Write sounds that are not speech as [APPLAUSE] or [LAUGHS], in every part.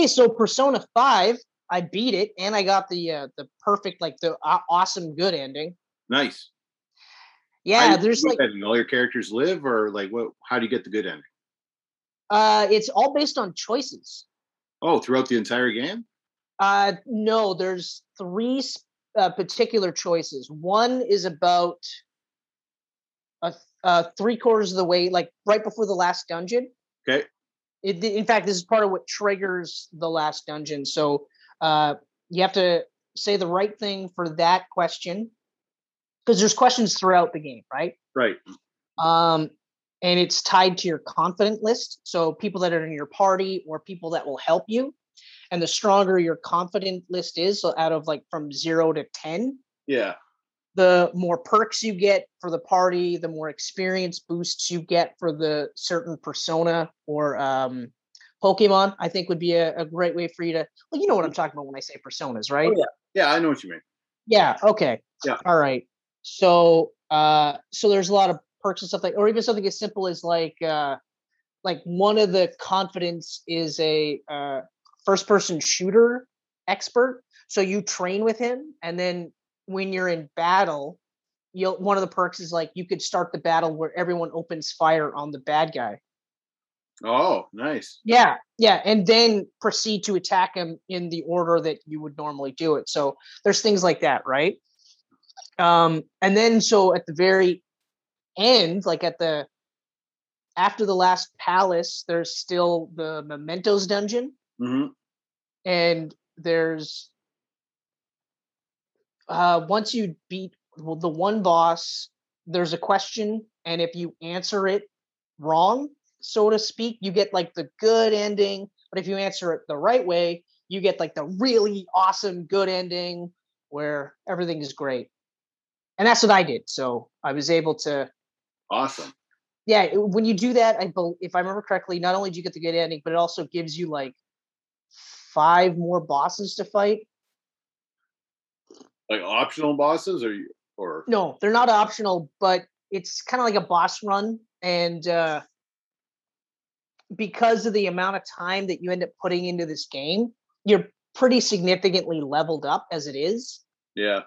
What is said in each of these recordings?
Hey, so Persona 5, I beat it and I got the uh, the perfect like the uh, awesome good ending. Nice. Yeah, there's like ending? all your characters live or like what how do you get the good ending? uh it's all based on choices. Oh, throughout the entire game? Uh no, there's three uh, particular choices. One is about a, uh three quarters of the way like right before the last dungeon. Okay. It, in fact, this is part of what triggers the last dungeon. So uh, you have to say the right thing for that question because there's questions throughout the game, right? Right. Um, and it's tied to your confidant list. So people that are in your party or people that will help you. And the stronger your confidant list is, so out of like from zero to 10, Yeah. The more perks you get for the party, the more experience boosts you get for the certain persona or um, Pokemon. I think would be a, a great way for you to. Well, you know what I'm talking about when I say personas, right? Oh, yeah. Yeah, I know what you mean. Yeah. Okay. Yeah. All right. So, uh, so there's a lot of perks and stuff like, or even something as simple as like, uh, like one of the confidants is a uh, first person shooter expert. So you train with him, and then when you're in battle, you'll one of the perks is like you could start the battle where everyone opens fire on the bad guy. Oh, nice. Yeah, yeah, and then proceed to attack him in the order that you would normally do it. So there's things like that, right? Um, and then so at the very end, like at the after the last palace, there's still the mementos dungeon, hmm and there's uh once you beat the one boss, there's a question, and if you answer it wrong, so to speak, you get like the good ending. But if you answer it the right way, you get like the really awesome good ending where everything is great. And that's what I did. So I was able to, Awesome. yeah. When you do that, I bel if I remember correctly, not only do you get the good ending, but it also gives you like five more bosses to fight. Like optional bosses or you- or No, they're not optional, but it's kind of like a boss run. And uh, because of the amount of time that you end up putting into this game, you're pretty significantly leveled up as it is. yeah.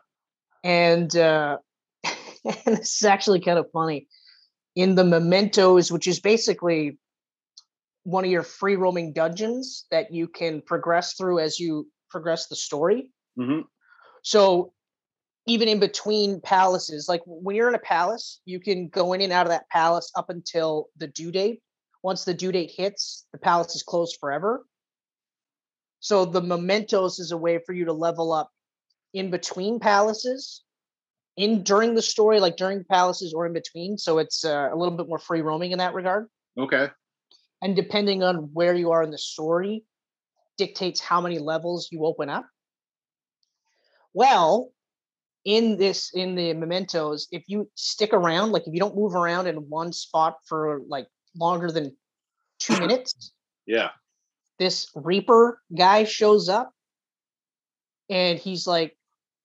And, uh, [LAUGHS] and this is actually kind of funny. In the mementos, which is basically one of your free roaming dungeons that you can progress through as you progress the story. hmm So even in between palaces, like when you're in a palace, you can go in and out of that palace up until the due date. Once the due date hits, the palace is closed forever. So the mementos is a way for you to level up in between palaces, in during the story, like during palaces or in between. So it's uh, a little bit more free roaming in that regard. Okay. And depending on where you are in the story, dictates how many levels you open up. Well, in this in the mementos, if you stick around, like if you don't move around in one spot for like longer than two minutes, [CLEARS THROAT] Yeah. this Reaper guy shows up and he's like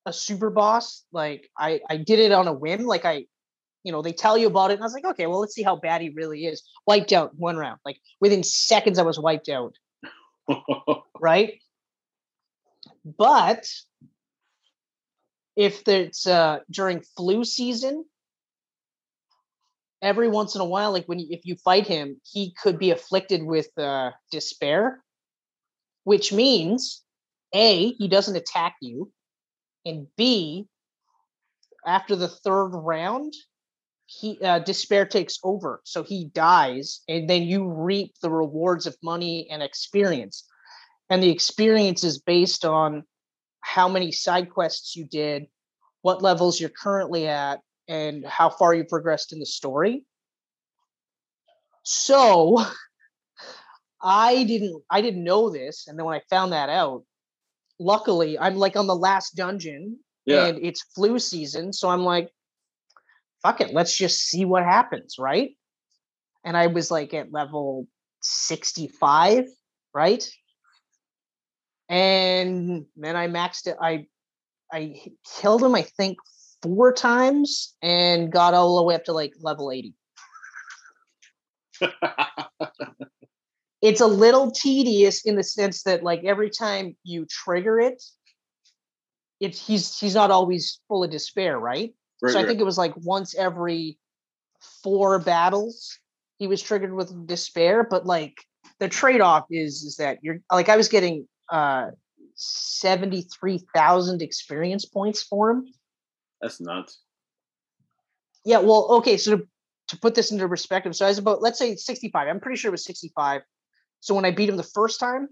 a super boss. Like I I did it on a whim. Like I, you know, they tell you about it, and I was like, okay, well, let's see how bad he really is. Wiped out one round. Like within seconds, I was wiped out. [LAUGHS] Right. But if it's uh during flu season, every once in a while, like when you, if you fight him, he could be afflicted with uh despair, which means A, he doesn't attack you, and B, after the third round, he uh, despair takes over, so he dies, and then you reap the rewards of money and experience. And the experience is based on how many side quests you did, what levels you're currently at, and how far you progressed in the story. So [LAUGHS] I didn't I didn't know this, and then when I found that out, luckily I'm like on the last dungeon yeah. and it's flu season, so I'm like, fuck it, let's just see what happens, right? And I was like at level 65, right? And then I maxed it. I I killed him, I think, four times and got all the way up to like level 80. it's a little tedious in the sense that like every time you trigger it, it's he's he's not always full of despair, right? Right, so I right. think it was like once every four battles he was triggered with despair. But like the trade-off is is that you're like I was getting uh 73,000 experience points for him. That's nuts. Yeah, well, okay, so to, to put this into perspective, so I was about let's say 65. I'm pretty sure it was 65. So when I beat him the first time,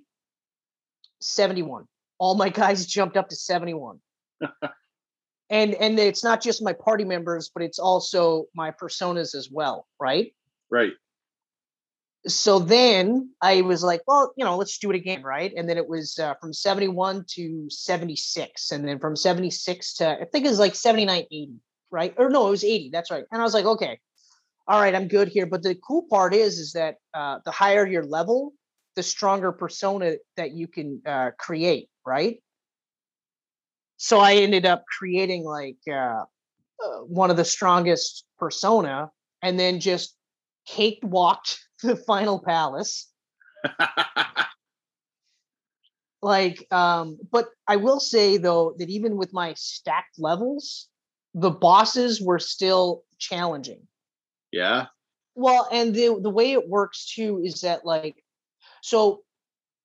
71. All my [LAUGHS] guys jumped up to 71. [LAUGHS] and and it's not just my party members, but it's also my personas as well, right? Right. So then I was like, well, you know, let's do it again, right? And then it was uh, from 71 to 76, and then from 76 to I think it was like 79, 80, right? Or no, it was 80. That's right. And I was like, okay, all right, I'm good here. But the cool part is, is that uh, the higher your level, the stronger persona that you can uh, create, right? So I ended up creating like uh, uh, one of the strongest persona, and then just cake walked to the final palace. [LAUGHS] Like, um, but I will say though that even with my stacked levels, the bosses were still challenging. yeah. Well, and the the way it works too is that like so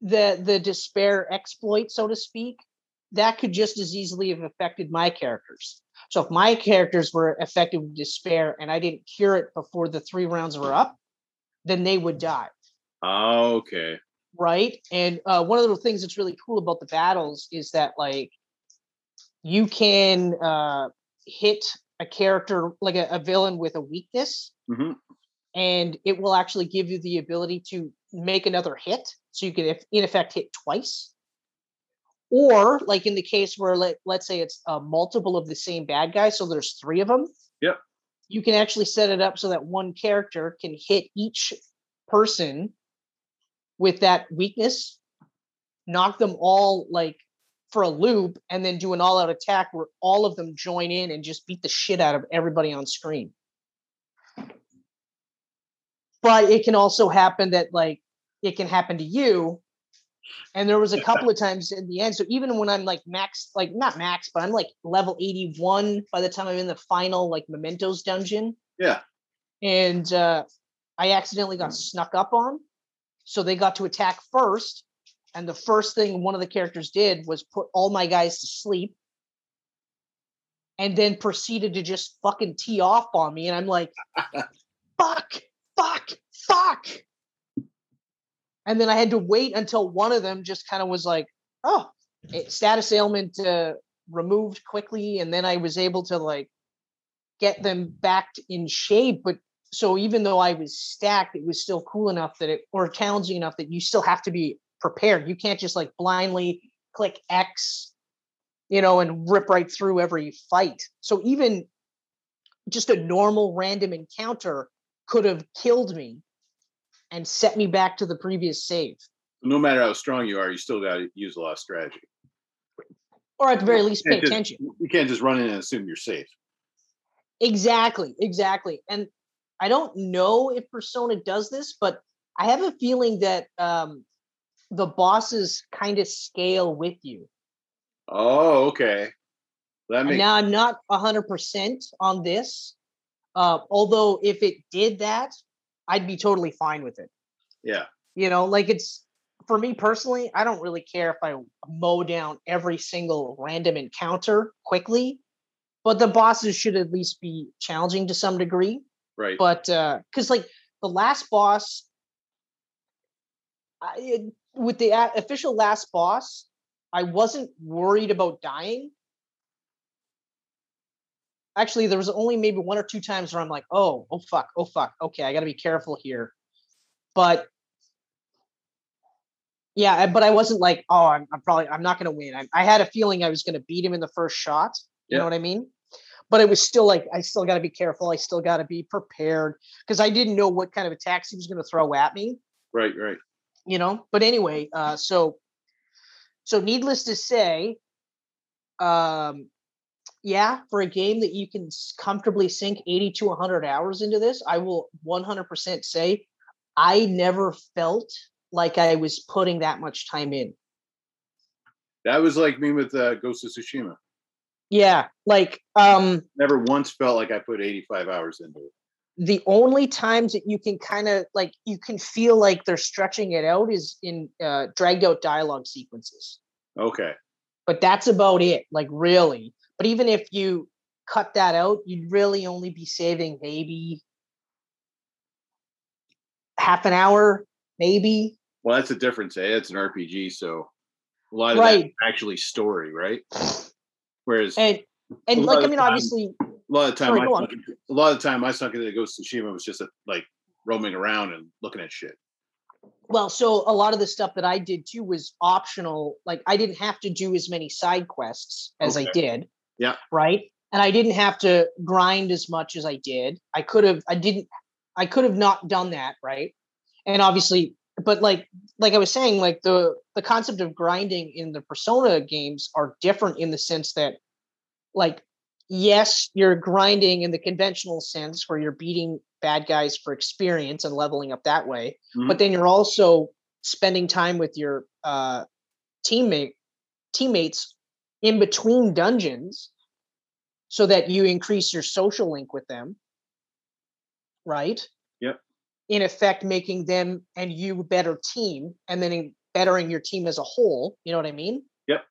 the the despair exploit, so to speak, that could just as easily have affected my characters. So if my characters were affected with despair and I didn't cure it before the three rounds were up, then they would die. Okay. Right. And uh, one of the things that's really cool about the battles is that like you can uh, hit a character like a, a villain with a weakness hmm and it will actually give you the ability to make another hit so you can if- in effect hit twice or like in the case where let, let's say it's a multiple of the same bad guy so there's three of them. You can actually set it up so that one character can hit each person with that weakness knock them all like for a loop and then do an all-out attack where all of them join in and just beat the shit out of everybody on screen. But it can also happen that like it can happen to you and there was a couple of times in the end so even when i'm like max like not max but i'm like level 81 by the time i'm in the final like mementos dungeon. Yeah. and uh i accidentally got snuck up on so they got to attack first and the first thing one of the characters did was put all my guys to sleep. And then proceeded to just fucking tee off on me and i'm like [LAUGHS] fuck fuck fuck and then i had to wait until one of them just kind of was like oh it, status ailment uh, removed quickly and then i was able to like get them back in shape but so even though i was stacked it was still cool enough that it or challenging enough that you still have to be prepared. You can't just like blindly click x you know and rip right through every fight. So even just a normal random encounter could have killed me and set me back to the previous save No matter how strong you are, you still got to use a lot of strategy. or at the very least pay just- attention You can't just run in and assume you're safe. Exactly, exactly. And I don't know if Persona does this, but I have a feeling that um, the bosses kind of scale with you. Oh, okay. That And makes now I'm not 100% on this. Uh, although, if it did that, I'd be totally fine with it. yeah. You know, like it's for me personally, I don't really care if I mow down every single random encounter quickly, but the bosses should at least be challenging to some degree. Right. but uh because like the last boss I, with the official last boss i wasn't worried about dying actually there was only maybe one or two times where i'm like oh oh fuck oh fuck okay i gotta be careful here but yeah but i wasn't like oh i'm, I'm probably i'm not gonna win I, I had a feeling i was gonna beat him in the first shot you Yeah. know what i mean but it was still like i still got to be careful i still got to be prepared because i didn't know what kind of attacks he was going to throw at me right. Right. you know but anyway uh so so needless to say um yeah for a game that you can comfortably sink 80 to 100 hours into this i will 100% say i never felt like I was putting that much time in. That was like me with uh, Ghost of Tsushima. Yeah, like um Never once felt like I put 85 hours into it. the only times that you can kind of like you can feel like they're stretching it out is in uh dragged out dialogue sequences. Okay. But that's about it, like really. But even if you cut that out, you'd really only be saving maybe half an hour, maybe. Well, that's the difference. Eh? It's an RPG, so a lot of Right. actually story, right? Whereas And and like I mean, time- obviously, a lot of time, Sorry, I sunk a lot of time I sunk into Ghost of Tsushima was just uh like roaming around and looking at shit. well, so a lot of the stuff that I did too was optional. Like I didn't have to do as many side quests as I did. Yeah. Right. And I didn't have to grind as much as I did. I could have, I didn't, I could have not done that. Right. And obviously, but like, like I was saying, like the the concept of grinding in the Persona games are different in the sense that, like, yes, you're grinding in the conventional sense where you're beating bad guys for experience and leveling up that way Mhm. but then you're also spending time with your uh, teammate teammates in between dungeons so that you increase your social link with them right Yep. in effect making them and you better team and then in bettering your team as a whole you know what i mean Yep.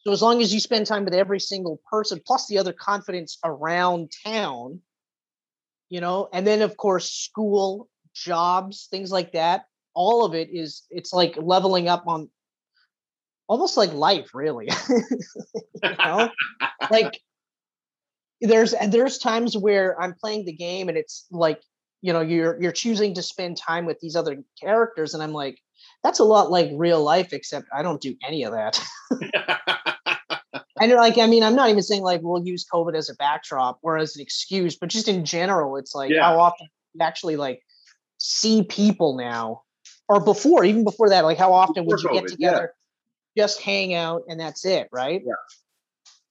so as long as you spend time with every single person plus the other confidants around town you know and then of course school jobs things like that all of it is it's like leveling up on almost like life really [LAUGHS] you know [LAUGHS] like there's there's times where i'm playing the game and it's like you know you're you're choosing to spend time with these other characters and i'm like that's a lot like real life except i don't do any of that [LAUGHS] and like i mean i'm not even saying like we'll use covid as a backdrop or as an excuse but just in general it's like Yeah. how often you actually like see people now or before even before that like how often would you Before get together? yeah. Just hang out and that's it right? Yeah.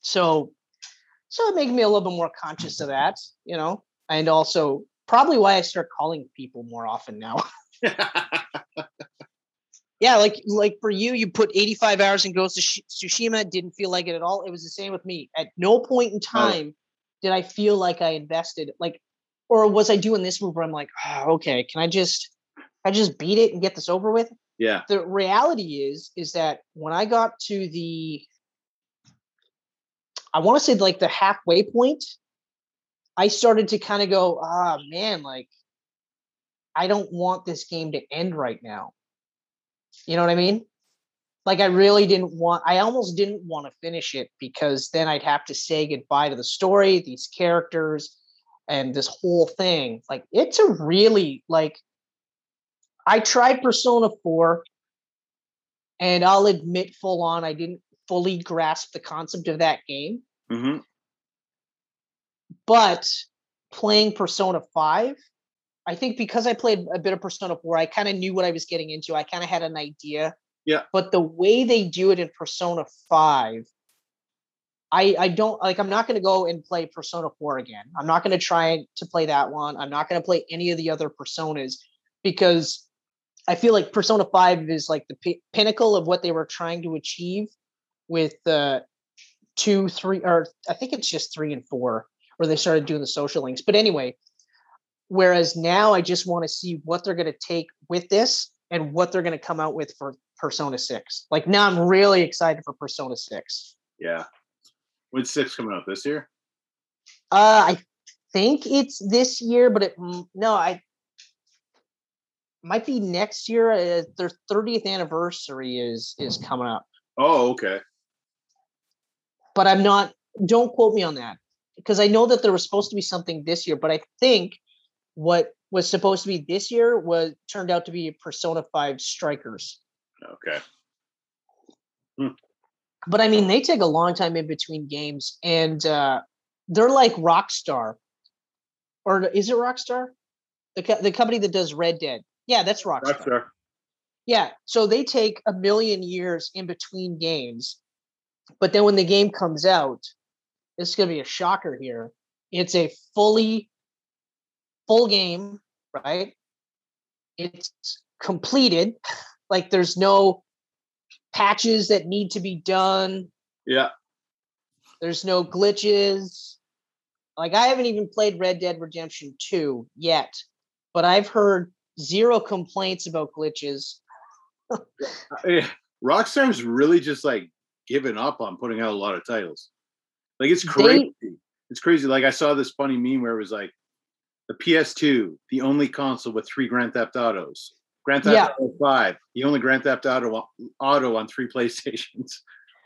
so so it made me a little bit more conscious of that you know and also probably why i start calling people more often now. [LAUGHS] Yeah like like for you you put 85 hours in ghost of Sh- tsushima didn't feel like it at all. It was the same with me. At no point in time did i feel like i invested like or was i doing this move where i'm like oh, okay can i just i just beat it and get this over with yeah. the reality is is that when i got to the i want to say like the halfway point i started to kind of go ah man like i don't want this game to end right now. You know what i mean? Like i really didn't want i almost didn't want to finish it because then i'd have to say goodbye to the story these characters and this whole thing. Like it's a really like I tried Persona 4 and I'll admit full on I didn't fully grasp the concept of that game, hmm but playing Persona 5, I think because I played a bit of Persona 4, I kind of knew what I was getting into. I kind of had an idea. Yeah. But the way they do it in Persona 5, I I don't like I'm not going to go and play Persona 4 again. I'm not going to try to play that one. I'm not going to play any of the other personas because I feel like Persona 5 is like the pi- pinnacle of what they were trying to achieve with uh, 2, 3 or I think it's just 3 and 4 where they started doing the social links. But anyway, whereas now I just want to see what they're going to take with this and what they're going to come out with for Persona 6. Like now I'm really excited for Persona 6. Yeah. When's six coming out this year? Uh, I think it's this year, but it no, I might be next year. Uh, their 30th anniversary is is coming up, Oh, okay. but I'm not. Don't quote me on that because I know that there was supposed to be something this year, but I think what was supposed to be this year was turned out to be Persona 5 Strikers. Okay. But I mean, they take a long time in between games, and uh, they're like Rockstar, or is it Rockstar? The co- the company that does Red Dead. Yeah, that's Rockstar. Rockstar. Yeah, so they take a million years in between games, but then when the game comes out, this is gonna be a shocker here. It's a fully full game, right? It's completed, Like there's no patches that need to be done. Yeah. There's no glitches. Like I haven't even played Red Dead Redemption 2 yet, but I've heard zero complaints about glitches. [LAUGHS] Yeah. Rockstar's really just like given up on putting out a lot of titles. Like it's They- crazy. it's crazy. Like I saw this funny meme where it was like the PS2, the only console with three Grand Theft Autos. Grand Theft Yeah. Auto 5, the only Grand Theft Auto auto on three [LAUGHS] PlayStations.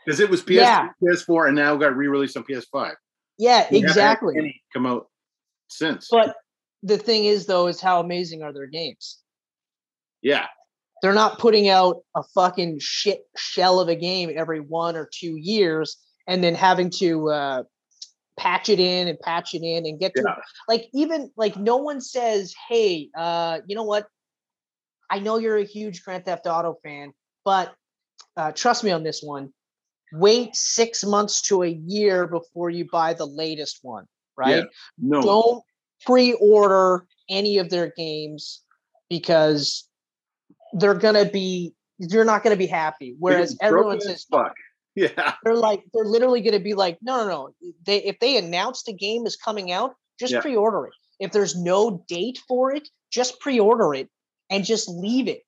Because it was PS, Yeah. PS4 and now got re-released on PS5. Yeah, We exactly. come out since. But the thing is, though, is how amazing are their games? yeah. They're not putting out a fucking shit shell of a game every one or two years and then having to uh, patch it in and patch it in and get to Yeah. like even like no one says, hey, uh, you know what? I know you're a huge Grand Theft Auto fan, but uh, trust me on this one. Wait six months to a year before you buy the latest one, right? No. don't pre-order any of their games because they're gonna be you're not gonna be happy. Whereas everyone says fuck. [LAUGHS] Yeah. they're like they're literally gonna be like, no, no, no. They if they announce the game is coming out, just Yeah. pre-order it. If there's no date for it, just pre-order it and just leave it.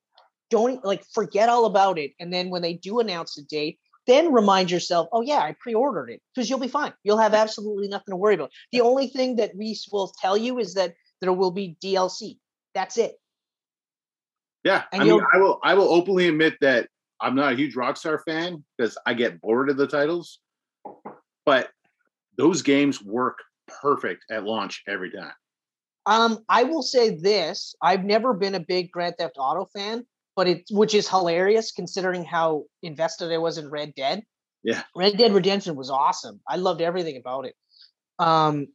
Don't like forget all about it. And then when they do announce the date, then remind yourself, oh yeah, I pre-ordered it because you'll be fine. You'll have absolutely nothing to worry about. The only thing that we will tell you is that there will be DLC. That's it. Yeah, And I mean, I will. I will openly admit that I'm not a huge Rockstar fan because I get bored of the titles. But those games work perfect at launch every time. Um, I will say this: I've never been a big Grand Theft Auto fan, but it which is hilarious considering how invested I was in Red Dead. Yeah. Red Dead Redemption was awesome. I loved everything about it. Um,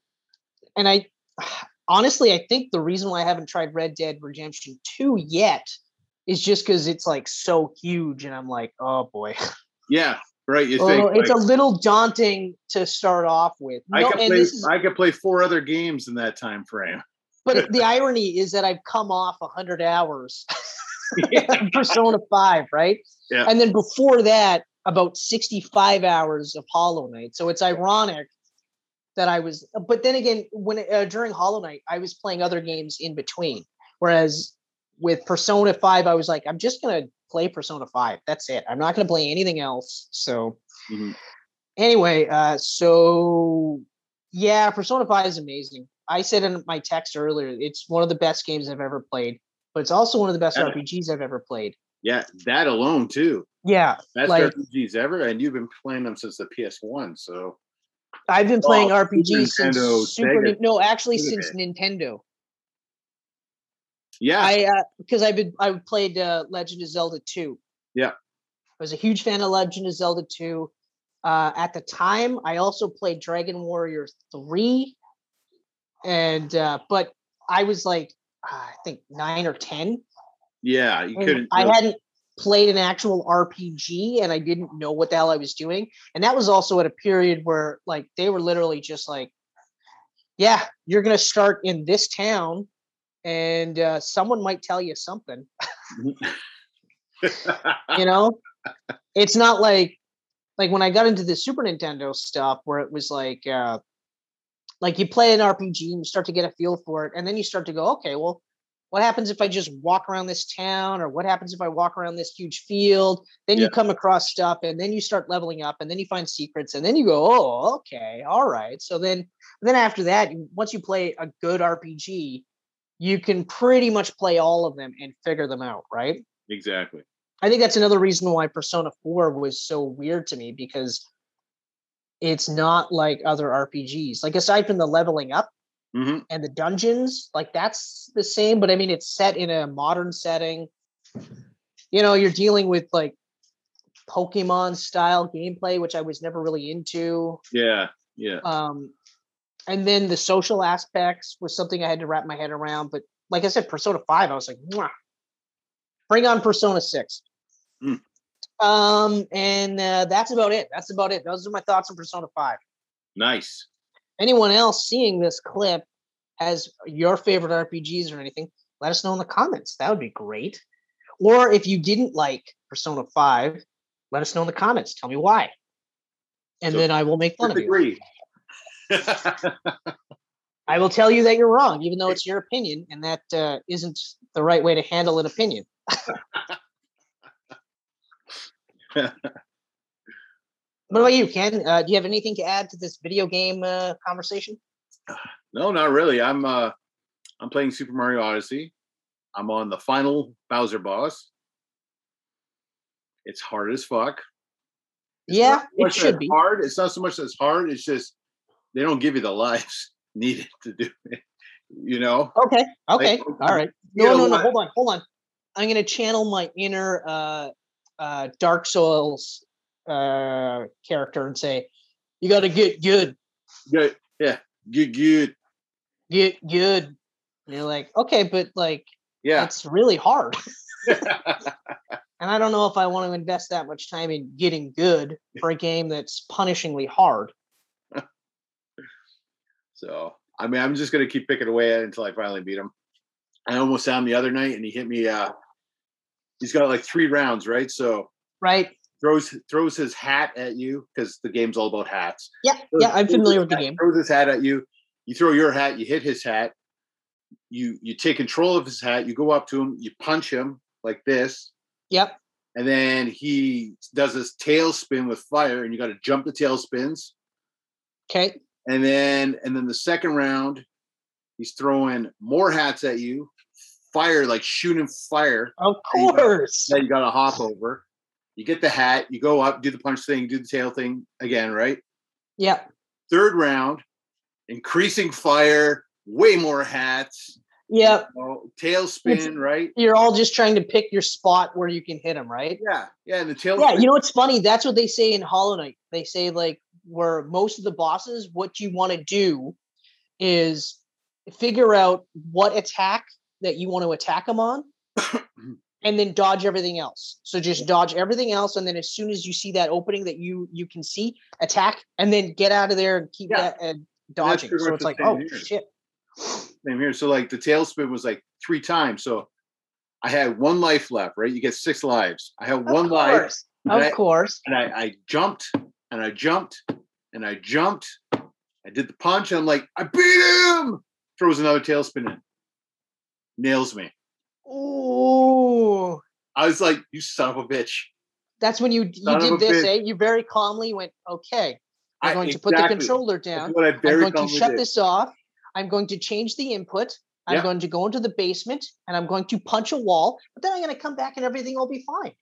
and I [SIGHS] honestly, I think the reason why I haven't tried Red Dead Redemption Two yet is just because it's like so huge, and I'm like, oh boy, Yeah, right. You [LAUGHS] Oh, think it's like, a little daunting to start off with. I No, could play. is I could play four other games in that time frame. but [LAUGHS] the irony is that I've come off 100 hours [LAUGHS] [LAUGHS] Yeah. [LAUGHS] Persona 5, right? Yeah. And then before that, about 65 hours of Hollow Knight. So it's ironic that I was, but then again, when uh, during Hollow Knight, I was playing other games in between. Whereas with Persona 5, I was like, I'm just going to play Persona 5. That's it. I'm not going to play anything else. So Mhm. anyway, uh, so yeah, Persona 5 is amazing. I said in my text earlier, it's one of the best games I've ever played, but it's also one of the best Yeah. RPGs I've ever played. Yeah, that alone too. Yeah, Best Like- RPGs ever, and you've been playing them since the PS1. So I've been playing Well, RPGs Super Nintendo, since Super. Nin- No, actually, Sega since Nintendo. yeah, I because I've been I played uh, Legend of Zelda two. Yeah. I was a huge fan of Legend of Zelda two. Uh, at the time, I also played Dragon Warrior three, and uh, but I was like uh, I think nine or ten. yeah. You couldn't. I really- hadn't played an actual RPG and I didn't know what the hell I was doing. And that was also at a period where like they were literally just like, yeah, you're gonna start in this town and uh, someone might tell you something. [LAUGHS] You know, it's not like like when I got into the Super Nintendo stuff where it was like uh like you play an RPG and you start to get a feel for it, and then you start to go, okay, well, what happens if I just walk around this town, or what happens if I walk around this huge field? Then Yeah. you come across stuff, and then you start leveling up, and then you find secrets, and then you go, oh, okay, all right. So then, then after that, once you play a good RPG, you can pretty much play all of them and figure them out, right? exactly. I think that's another reason why Persona 4 was so weird to me because it's not like other RPGs. Like aside from the leveling up hmm and the dungeons, like that's the same, but I mean it's set in a modern setting. You know, you're dealing with like Pokemon style gameplay, which I was never really into. Yeah, yeah. Um and then the social aspects was something I had to wrap my head around. But like I said, Persona 5, I was like, Mwah. bring on Persona 6. Mm. Um, and uh, that's about it. That's about it. Those are my thoughts on Persona 5. Nice. Anyone else seeing this clip has your favorite RPGs or anything, let us know in the comments. That would be great. or if you didn't like Persona 5, let us know in the comments. Tell me why. And So, then I will make fun of you. [LAUGHS] I will tell you that you're wrong, even though it's your opinion, and that uh, isn't the right way to handle an opinion. [LAUGHS] What about you, Ken? Uh, do you have anything to add to this video game uh, conversation? no, not really. I'm uh I'm playing Super Mario Odyssey. I'm on the final Bowser boss. It's hard as fuck. It's yeah, it should it's be. hard. It's not so much that it's hard. It's just they don't give you the [LAUGHS] lives needed to do it. You know? Okay, okay, Like, all right. No, no, no. Hold on, hold on. I'm gonna channel my inner uh, uh, Dark Souls uh, character and say, "You got to get good, Good. Yeah. Good. Good. get good." And you're like, "Okay, but like, Yeah. it's really hard." [LAUGHS] [LAUGHS] And I don't know if I want to invest that much time in getting good for a game that's punishingly hard. [LAUGHS] so I mean, I'm just gonna keep picking away at it until I finally beat him. I almost saw him the other night, and he hit me. uh He's got like three rounds, right? So Right? throws throws his hat at you because the game's all about hats. Yeah, Throws- yeah. I'm familiar with the hat- game. Throws his hat at you. You throw your hat. You hit his hat. You you take control of his hat. You go up to him. You punch him like this, Yep. and then he does this tail spin with fire, and you got to jump the tail spins. Okay. And then and then the second round, he's throwing more hats at you, fire like shooting fire Of course. that you got to hop over. You get the hat. You go up, do the punch thing, do the tail thing again, right? Yep. Third round, increasing fire, way more hats. Yep. you know, tail spin, right? You're all just trying to pick your spot where you can hit them, right? Yeah, yeah. And the tail. Yeah. spin, You know what's funny? That's what they say in Hollow Knight. They say like where most of the bosses, what you want to do is figure out what attack that you want to attack them on. and then dodge everything else. So just dodge everything else, and then as soon as you see that opening that you you can see, attack, and then get out of there and keep Yeah. that uh, dodging. So it's like, oh here. shit, Same here. So like the tail spin was like three times. So I had one life left, right? You get six lives. I had of one life, course, and of I- course. and I, I jumped and I jumped and I jumped. I did the punch and I'm like, I beat him. Throws another tailspin in. Nails me. Ooh, I was like, you son of a bitch. that's when you you Son of did this, bitch. eh? You very calmly went, okay. I'm I- going to put the controller down. I'm going to shut did. this off. I'm going to change the input. I'm Yeah. going to go into the basement and I'm going to punch a wall, but then I'm going to come back and everything will be fine.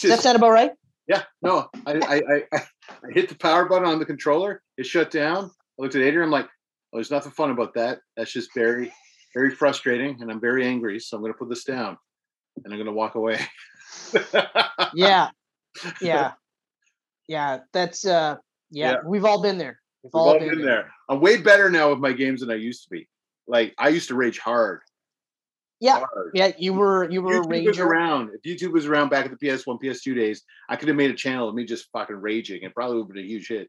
Does that sound about right? yeah, no. I, I, I, I hit the power button on the controller. It shut down. I looked at Adrian. I'm like, oh, there's nothing fun about that. That's just very, very frustrating. And I'm very angry. So I'm going to put this down and I'm going to walk away. [LAUGHS] yeah yeah yeah that's uh yeah, Yeah. we've all been there we've, We've all been there. I'm way better now with my games than I used to be. Like I used to rage hard. yeah hard. yeah you were you were a YouTube was rager around. If YouTube was around back at the PS1, PS2 days, I could have made a channel of me just fucking raging. It probably would have been a huge hit.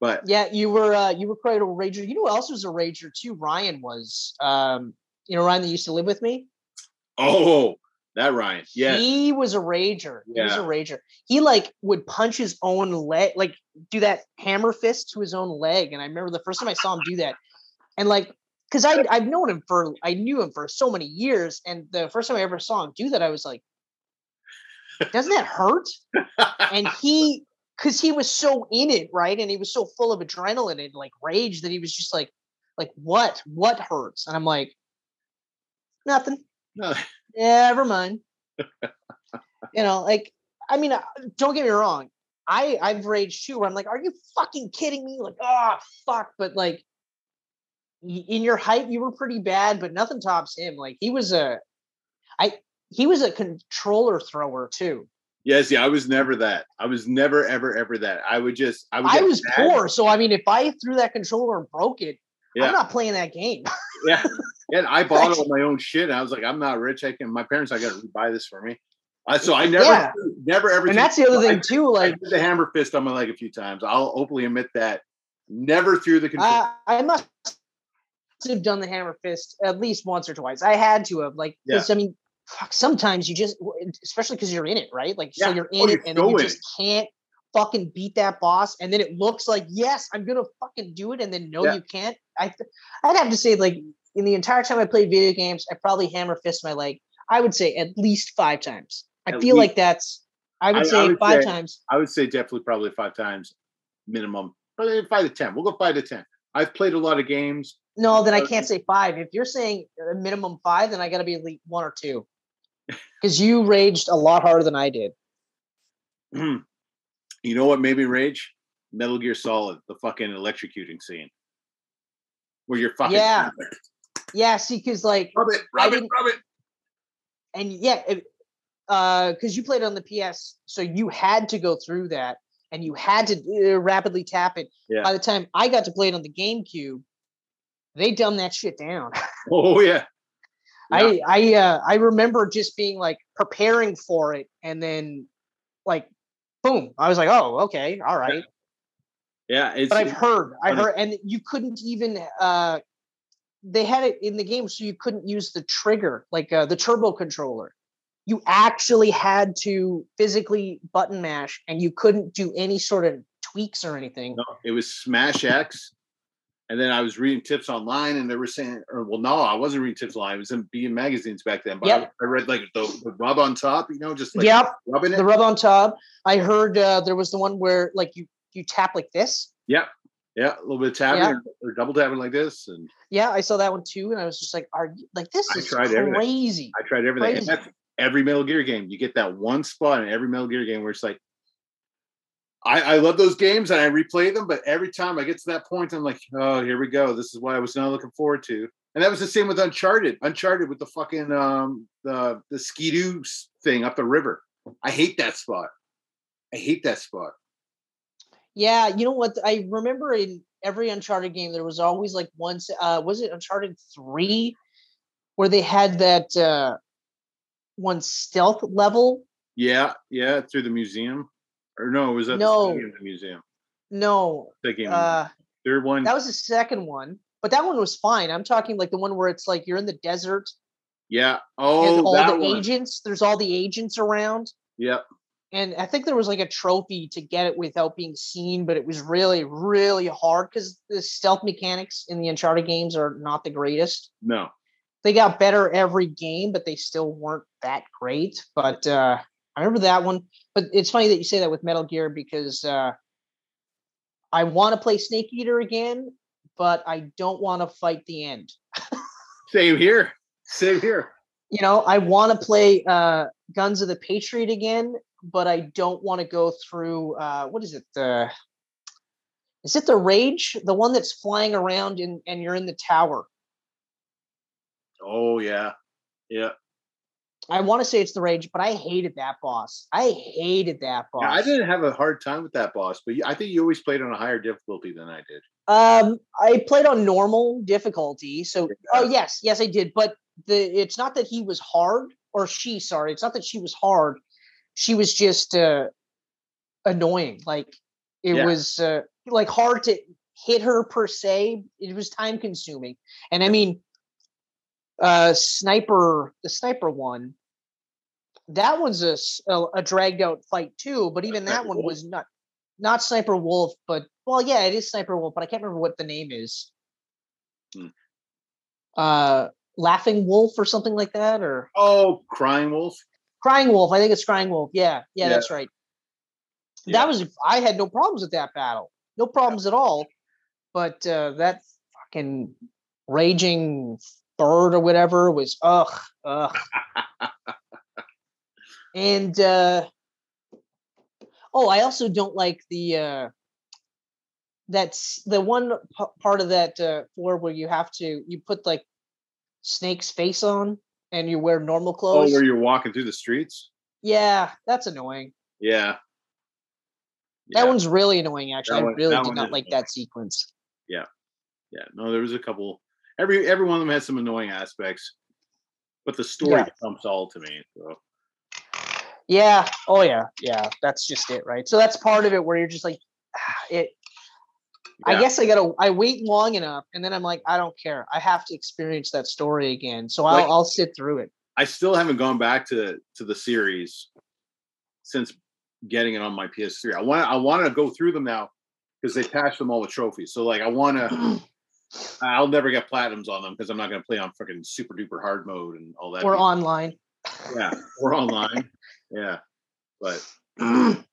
But yeah you were uh you were quite a rager you know who else was a rager too ryan was um you know ryan that used to live with me? Oh, that Ryan. Yeah. he was a rager. He was a rager. He like would punch his own leg like do that hammer fist to his own leg and i remember the first time i saw him do that. And like because i i've known him for i knew him for so many years and the first time i ever saw him do that i was like doesn't that hurt? And [LAUGHS] he because he was so in it right? And he was so full of adrenaline and like rage that he was just like like what? What hurts? And i'm like nothing No, [LAUGHS] never mind [LAUGHS] you know like i mean uh, don't get me wrong i i've raged too where i'm like are you fucking kidding me like oh fuck but like in your height you were pretty bad but nothing tops him like he was a i he was a controller thrower too yes, yeah, I was never that. I was never, ever, ever that. I would just I would I was poor, so I mean, if I threw that controller and broke it, Yeah. I'm not playing that game. [LAUGHS] Yeah. And I [LAUGHS] bought all my own shit. And I was like, I'm not rich. I can my parents I gotta buy this for me. I, so I never Yeah. never ever and that's the other I thing too. Like, the hammer fist on my leg a few times. I'll openly admit that. Never threw the control. I, I must have done the hammer fist at least once or twice. I had to have, like, because I mean, fuck, sometimes you just, especially because you're in it, right? Like, so Yeah. you're Oh, in you it, and you just can't fucking beat that boss, and then it looks like yes, I'm gonna fucking do it, and then no, Yeah. you can't. I, th- I'd have to say, like, in the entire time I played video games, I probably hammer fist my leg. I would say at least five times. I At feel least. like that's. I would I- I say would five say- times. I would say definitely probably five times minimum. Probably five to ten. We'll go five to ten. I've played a lot of games. No, then I Uh, can't say five. If you're saying a minimum five, then I got to be at least one or two. Because you raged a lot harder than I did. [CLEARS THROAT] you know what made me rage? Metal Gear Solid, the fucking electrocuting scene. Where you're fucking Yeah. Yeah, see, because like, rub it, I rub it, rub it. and yeah, it, uh, because you played on the PS, so you had to go through that, and you had to uh, rapidly tap it. Yeah. By the time I got to play it on the GameCube, they dumbed that shit down. [LAUGHS] Oh yeah. Yeah. I I uh, I remember just being like preparing for it, and then like, boom! I was like, oh, okay, all right. Yeah, it's but I've heard, I heard, and you couldn't even. uh They had it in the game, so you couldn't use the trigger, like uh, the turbo controller. You actually had to physically button mash, and you couldn't do any sort of tweaks or anything. No, it was Smash X. And then I was reading tips online, and they were saying, or well, no, I wasn't reading tips online. I was in B magazines back then. But I- Yep. I, read like the, the rub on top, you know, just like yep, rubbing it. the rub on top. I heard uh, there was the one where like you you tap like this. yeah, yeah, a little bit of tapping Yeah. or, or double tapping like this, and Yeah, I saw that one too, and I was just like, "Are you, like this I is tried everything. crazy?" I tried everything. Crazy. every Metal Gear game. You get that one spot in every Metal Gear game where it's like, I, I love those games and I replay them, but every time I get to that point, I'm like, oh, here we go. This is what I was not looking forward to. And that was the same with Uncharted. Uncharted with the fucking um the the skidoo thing up the river. I hate that spot. I hate that spot. Yeah, you know what? I remember in every Uncharted game there was always like one. s- Uh, was it Uncharted three, where they had that uh, one stealth level? Yeah, yeah, through the museum. Or no, was that No. the, the museum. No, The game. uh, third one. that was the second one, but that one was fine. I'm talking like the one where it's like you're in the desert yeah. Oh, all the one. agents. There's all the agents around. Yep. and I think there was like a trophy to get it without being seen, but it was really, really hard because the stealth mechanics in the Uncharted games are not the greatest. No. They got better every game, but they still weren't that great. But uh, I remember that one. But it's funny that you say that with Metal Gear because uh, I want to play Snake Eater again, but I don't want to fight the end. Same here. Same here. you know, I want to play uh, Guns of the Patriot again, but I don't want to go through uh, what is it? The is it the Rage, the one that's flying around and and you're in the tower? Oh yeah. Yeah. I want to say it's the Rage, but I hated that boss. I hated that boss. Yeah, I didn't have a hard time with that boss, but I think you always played on a higher difficulty than I did. Um, I played on normal difficulty, so oh yes, yes I did. But the it's not that he was hard or she. Sorry, it's not that she was hard. She was just uh, annoying. Like it Yeah. was uh, like hard to hit her per se. It was time consuming, and I mean, uh, sniper the sniper one. That one's a, a, dragged out fight too, but even that one was not not Sniper Wolf, but well, yeah, it is Sniper Wolf, but I can't remember what the name is. Hmm. Uh, Laughing Wolf or something like that, or Oh, Crying Wolf. Crying Wolf. I think it's Crying Wolf. Yeah, yeah, Yeah. that's right. Yeah. That was I had no problems with that battle, no problems at all. But uh, that fucking raging bird or whatever was ugh, ugh. and uh, oh, I also don't like the uh, that's the one p- part of that uh, floor where you have to you put like Snake's face on and you wear normal clothes. Oh, where you're walking through the streets. yeah, that's annoying. Yeah. That Yeah. one's really annoying. Actually, That I really did not like annoying. that sequence. Yeah. Yeah. No, there was a couple. Every every one of them has some annoying aspects, but the story Yeah. trumps all to me. So Yeah. Oh yeah. Yeah. That's just it, right? So that's part of it where you're just like, ah, it. I guess I gotta. I wait long enough, and then I'm like, I don't care. I have to experience that story again, so I'll Like- I'll sit through it. I still haven't gone back to to the series since getting it on my PS3. I want I want to go through them now because they patched them all with trophies. So like I want [CLEARS THROAT] to. I'll never get platinums on them because I'm not going to play on freaking super duper hard mode and all that. Or online. [LAUGHS] Yeah, or online. Yeah, but [CLEARS THROAT] lovely.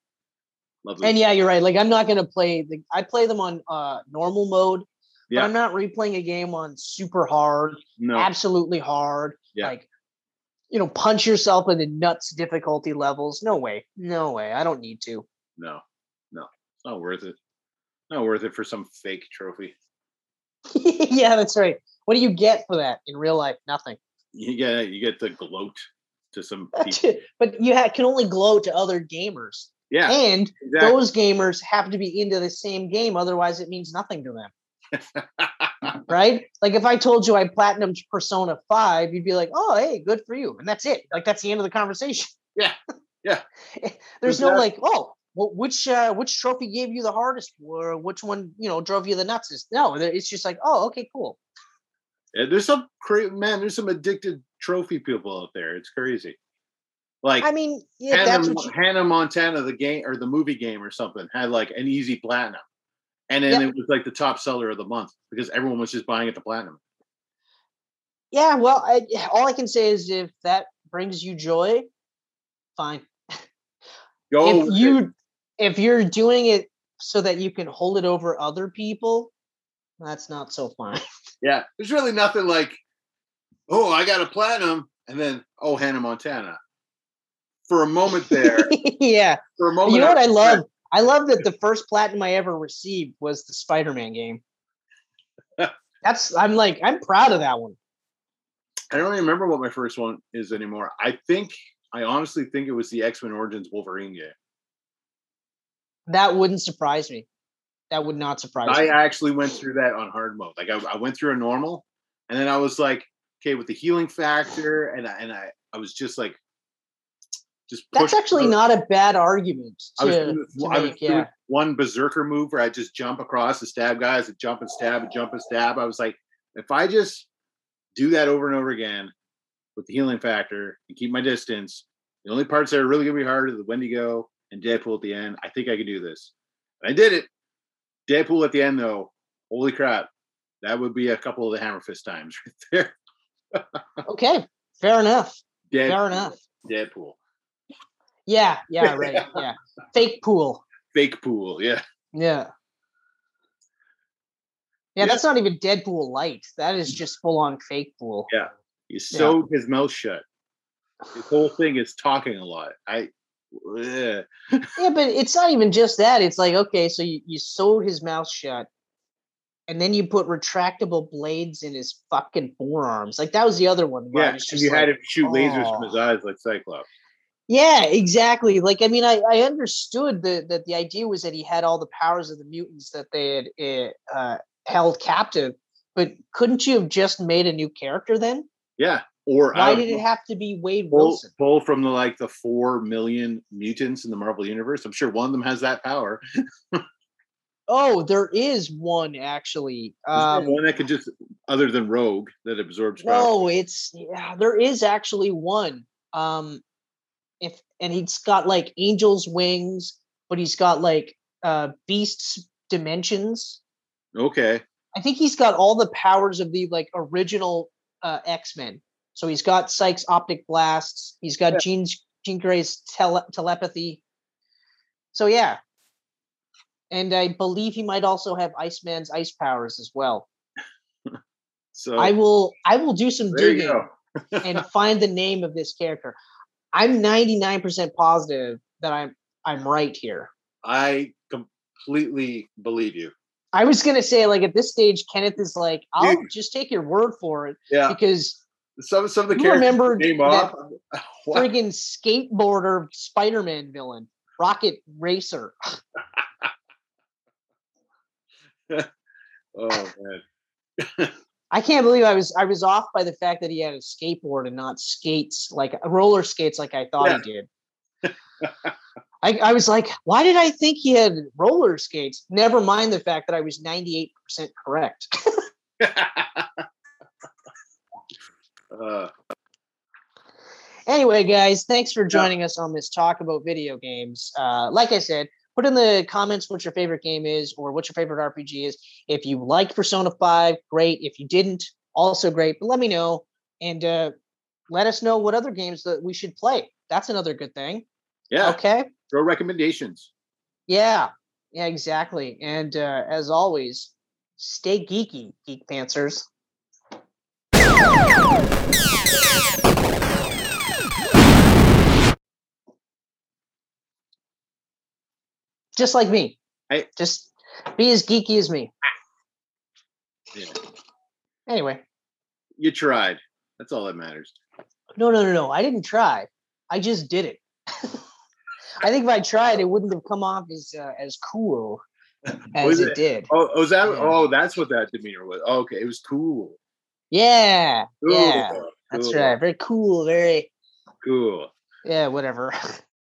And yeah, you're right. Like I'm not going to play. The, I play them on uh normal mode. Yeah. But I'm not replaying a game on super hard, no. absolutely hard. Yeah. Like you know, punch yourself into nuts difficulty levels. No way. No way. I don't need to. No, no, it's not worth it. Not worth it for some fake trophy. [LAUGHS] yeah, that's right. What do you get for that in real life? Nothing. You get you get to gloat to some [LAUGHS] people. but you ha- can only gloat to other gamers. Yeah. And exactly. those gamers have to be into the same game, otherwise it means nothing to them [LAUGHS] right? Like if I told you I platinumed Persona 5, you'd be like, oh, hey, good for you. And that's it. Like that's the end of the conversation. Yeah. Yeah. There's no like, oh, well, which uh, which trophy gave you the hardest or which one, you know, drove you the nuts? No, it's just like, oh, okay, cool. Yeah, there's some crazy man, there's some addicted trophy people out there. It's crazy. Like I mean, yeah, Hannah, that's what you... Hannah Montana, the game or the movie game or something, had like an easy platinum and then yep. it was like the top seller of the month because everyone was just buying it to platinum. Yeah, well, I, all I can say is if that brings you joy, fine. Go if you it. If you're doing it so that you can hold it over other people, that's not so fine. [LAUGHS] Yeah, there's really nothing like, oh, I got a platinum, and then oh, Hannah Montana. For a moment there, yeah. For a moment, you know what I love I love that the first platinum I ever received was the Spider-Man game. [LAUGHS] That's I'm like I'm proud of that one. I don't even remember what my first one is anymore. I think I honestly think it was the X-Men Origins Wolverine game. That wouldn't surprise me. That would not surprise I me. I actually went through that on hard mode. Like I, I went through a normal, and then I was like, okay, with the healing factor, and I, and I I was just like just that's actually through. not a bad argument. To, I was, doing, to I was yeah. one berserker move where I just jump across and stab guys, and jump and stab and jump and stab. I was like, if I just do that over and over again with the healing factor and keep my distance, the only parts that are really gonna be hard are the Wendigo and Deadpool at the end. I think I can do this. And I did it. Deadpool at the end though, holy crap, that would be a couple of the hammer fist times [LAUGHS] right there. okay, fair enough. Deadpool. Fair enough. Deadpool. Yeah, yeah, right. [LAUGHS] Yeah. Fake pool. Fake pool, yeah. Yeah. Yeah, that's not even Deadpool light. That is just full on fake pool. Yeah. He sewed yeah. his mouth shut. His whole thing is talking a lot. I yeah, but it's not even just that. It's like, okay, so you, you sewed his mouth shut and then you put retractable blades in his fucking forearms. Like that was the other one. Yeah, you like, had him shoot oh. lasers from his eyes like Cyclops. Yeah, exactly. Like, I mean, I, I understood that that the idea was that he had all the powers of the mutants that they had eh, uh, held captive, but couldn't you have just made a new character then? Yeah. Or why did it have to be Wade pull, Wilson? Pull from the like the four million mutants in the Marvel universe. I'm sure one of them has that power. [LAUGHS] oh, there is one actually. Um, one that could just, other than Rogue, that absorbs. Power. No, it's yeah. There is actually one. Um, if and he's got like angel's wings, but he's got like uh beasts dimensions. Okay. I think he's got all the powers of the like original uh, X Men. So he's got Psyche's optic blasts. He's got yeah. Jean Jean Grey's tele- telepathy. So yeah, and I believe he might also have Iceman's ice powers as well. [LAUGHS] so I will I will do some digging [LAUGHS] and [LAUGHS] find the name of this character. I'm 99% positive that I'm I'm right here. I completely believe you. I was gonna say, like at this stage, Kenneth is like, I'll Dude. just take your word for it. Yeah. Because some some of the characters remember name off. [LAUGHS] friggin' skateboarder Spider-Man villain, Rocket Racer. [LAUGHS] oh man. [LAUGHS] I can't believe I was I was off by the fact that he had a skateboard and not skates like uh, roller skates like I thought yeah. he did. I, I was like, why did I think he had roller skates? Never mind the fact that I was 98% correct. uh. Anyway, guys, thanks for joining us on this talk about video games. Uh, like I said, put in the comments what your favorite game is or what your favorite RPG is. If you liked Persona 5, great. If you didn't, also great. But let me know and uh, let us know what other games that we should play. That's another good thing. Yeah. Okay. Throw recommendations. Yeah. Yeah, exactly. And uh, as always, stay geeky, Geek Pantsers. Just like me. I- Just be as geeky as me. Yeah. Anyway, You tried. That's all that matters. no, no, no, no. I didn't try. I just did it. [LAUGHS] I think if I tried, it wouldn't have come off as uh, as cool [LAUGHS] as Was it, it? did. Oh, oh, that? Yeah. Oh, that's what that demeanor was. Oh, okay, it was cool. Yeah, Cool. yeah, that's right. Very cool. Very Cool. yeah, whatever. [LAUGHS]